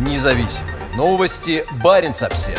Независимые новости. Барин обсерва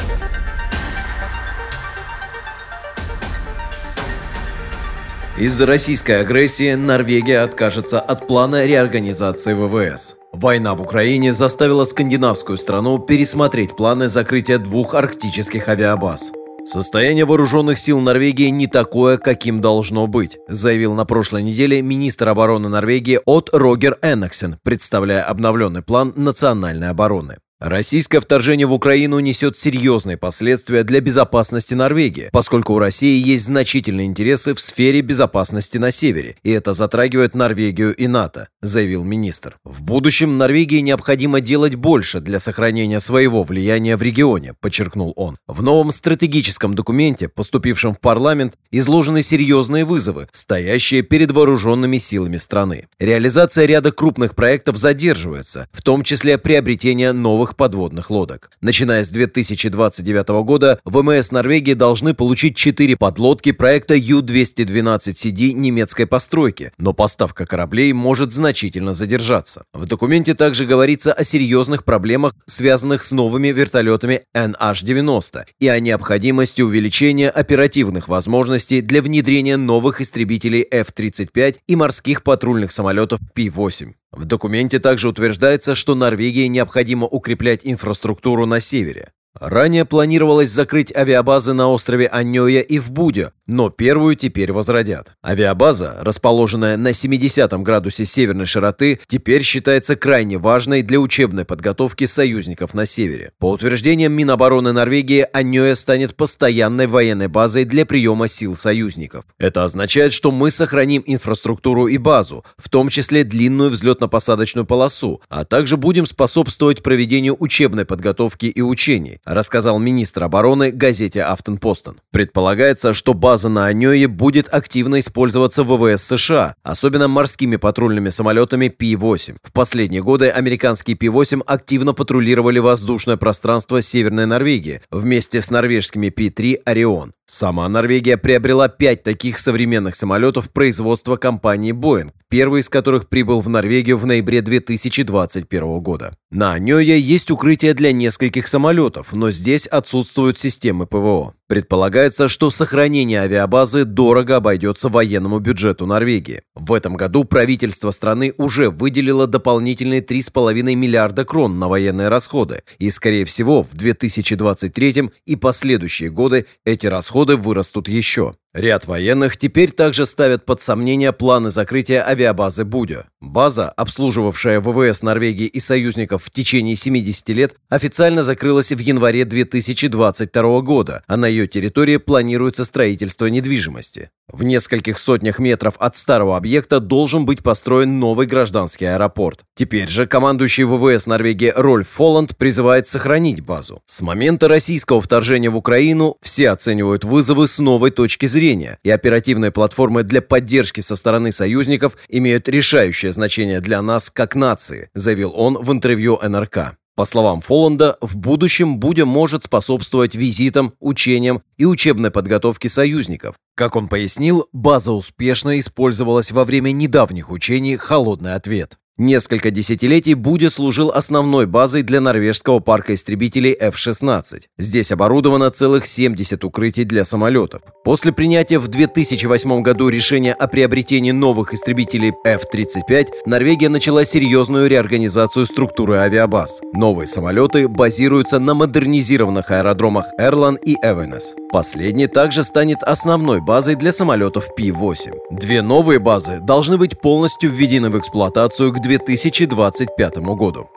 Из-за российской агрессии Норвегия откажется от плана реорганизации ВВС. Война в Украине заставила скандинавскую страну пересмотреть планы закрытия двух арктических авиабаз. Состояние вооруженных сил Норвегии не такое, каким должно быть, заявил на прошлой неделе министр обороны Норвегии от Рогер Эннексен, представляя обновленный план национальной обороны. Российское вторжение в Украину несет серьезные последствия для безопасности Норвегии, поскольку у России есть значительные интересы в сфере безопасности на севере, и это затрагивает Норвегию и НАТО, заявил министр. В будущем Норвегии необходимо делать больше для сохранения своего влияния в регионе, подчеркнул он. В новом стратегическом документе, поступившем в парламент, изложены серьезные вызовы, стоящие перед вооруженными силами страны. Реализация ряда крупных проектов задерживается, в том числе приобретение новых новых подводных лодок. Начиная с 2029 года ВМС Норвегии должны получить 4 подлодки проекта Ю-212CD немецкой постройки, но поставка кораблей может значительно задержаться. В документе также говорится о серьезных проблемах, связанных с новыми вертолетами NH-90 и о необходимости увеличения оперативных возможностей для внедрения новых истребителей F-35 и морских патрульных самолетов P-8. В документе также утверждается, что Норвегии необходимо укреплять инфраструктуру на севере. Ранее планировалось закрыть авиабазы на острове Аньоя и в Буде, но первую теперь возродят. Авиабаза, расположенная на 70 градусе северной широты, теперь считается крайне важной для учебной подготовки союзников на севере. По утверждениям Минобороны Норвегии, Аньоя станет постоянной военной базой для приема сил союзников. Это означает, что мы сохраним инфраструктуру и базу, в том числе длинную взлетно-посадочную полосу, а также будем способствовать проведению учебной подготовки и учений, рассказал министр обороны газете «Автонпостон». Предполагается, что база на Анёе будет активно использоваться ВВС США, особенно морскими патрульными самолетами Пи-8. В последние годы американские Пи-8 активно патрулировали воздушное пространство Северной Норвегии вместе с норвежскими Пи-3 «Орион». Сама Норвегия приобрела пять таких современных самолетов производства компании Boeing, первый из которых прибыл в Норвегию в ноябре 2021 года. На Анёе есть укрытие для нескольких самолетов, но здесь отсутствуют системы ПВО. Предполагается, что сохранение авиабазы дорого обойдется военному бюджету Норвегии. В этом году правительство страны уже выделило дополнительные 3,5 миллиарда крон на военные расходы, и, скорее всего, в 2023 и последующие годы эти расходы вырастут еще. Ряд военных теперь также ставят под сомнение планы закрытия авиабазы Будя. База, обслуживавшая ВВС Норвегии и союзников в течение 70 лет, официально закрылась в январе 2022 года, а на ее территории планируется строительство недвижимости. В нескольких сотнях метров от старого объекта должен быть построен новый гражданский аэропорт. Теперь же командующий ВВС Норвегии Рольф Фоланд призывает сохранить базу. С момента российского вторжения в Украину все оценивают вызовы с новой точки зрения, и оперативные платформы для поддержки со стороны союзников имеют решающее значение для нас как нации, заявил он в интервью НРК. По словам Фоланда, в будущем Будя может способствовать визитам, учениям и учебной подготовке союзников. Как он пояснил, база успешно использовалась во время недавних учений «Холодный ответ». Несколько десятилетий Будя служил основной базой для норвежского парка истребителей F-16. Здесь оборудовано целых 70 укрытий для самолетов. После принятия в 2008 году решения о приобретении новых истребителей F-35, Норвегия начала серьезную реорганизацию структуры авиабаз. Новые самолеты базируются на модернизированных аэродромах Эрлан и Эвенес. Последний также станет основной базой для самолетов Пи-8. Две новые базы должны быть полностью введены в эксплуатацию к 2025 году.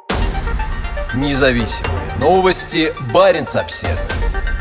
Независимые новости. Барин обседный.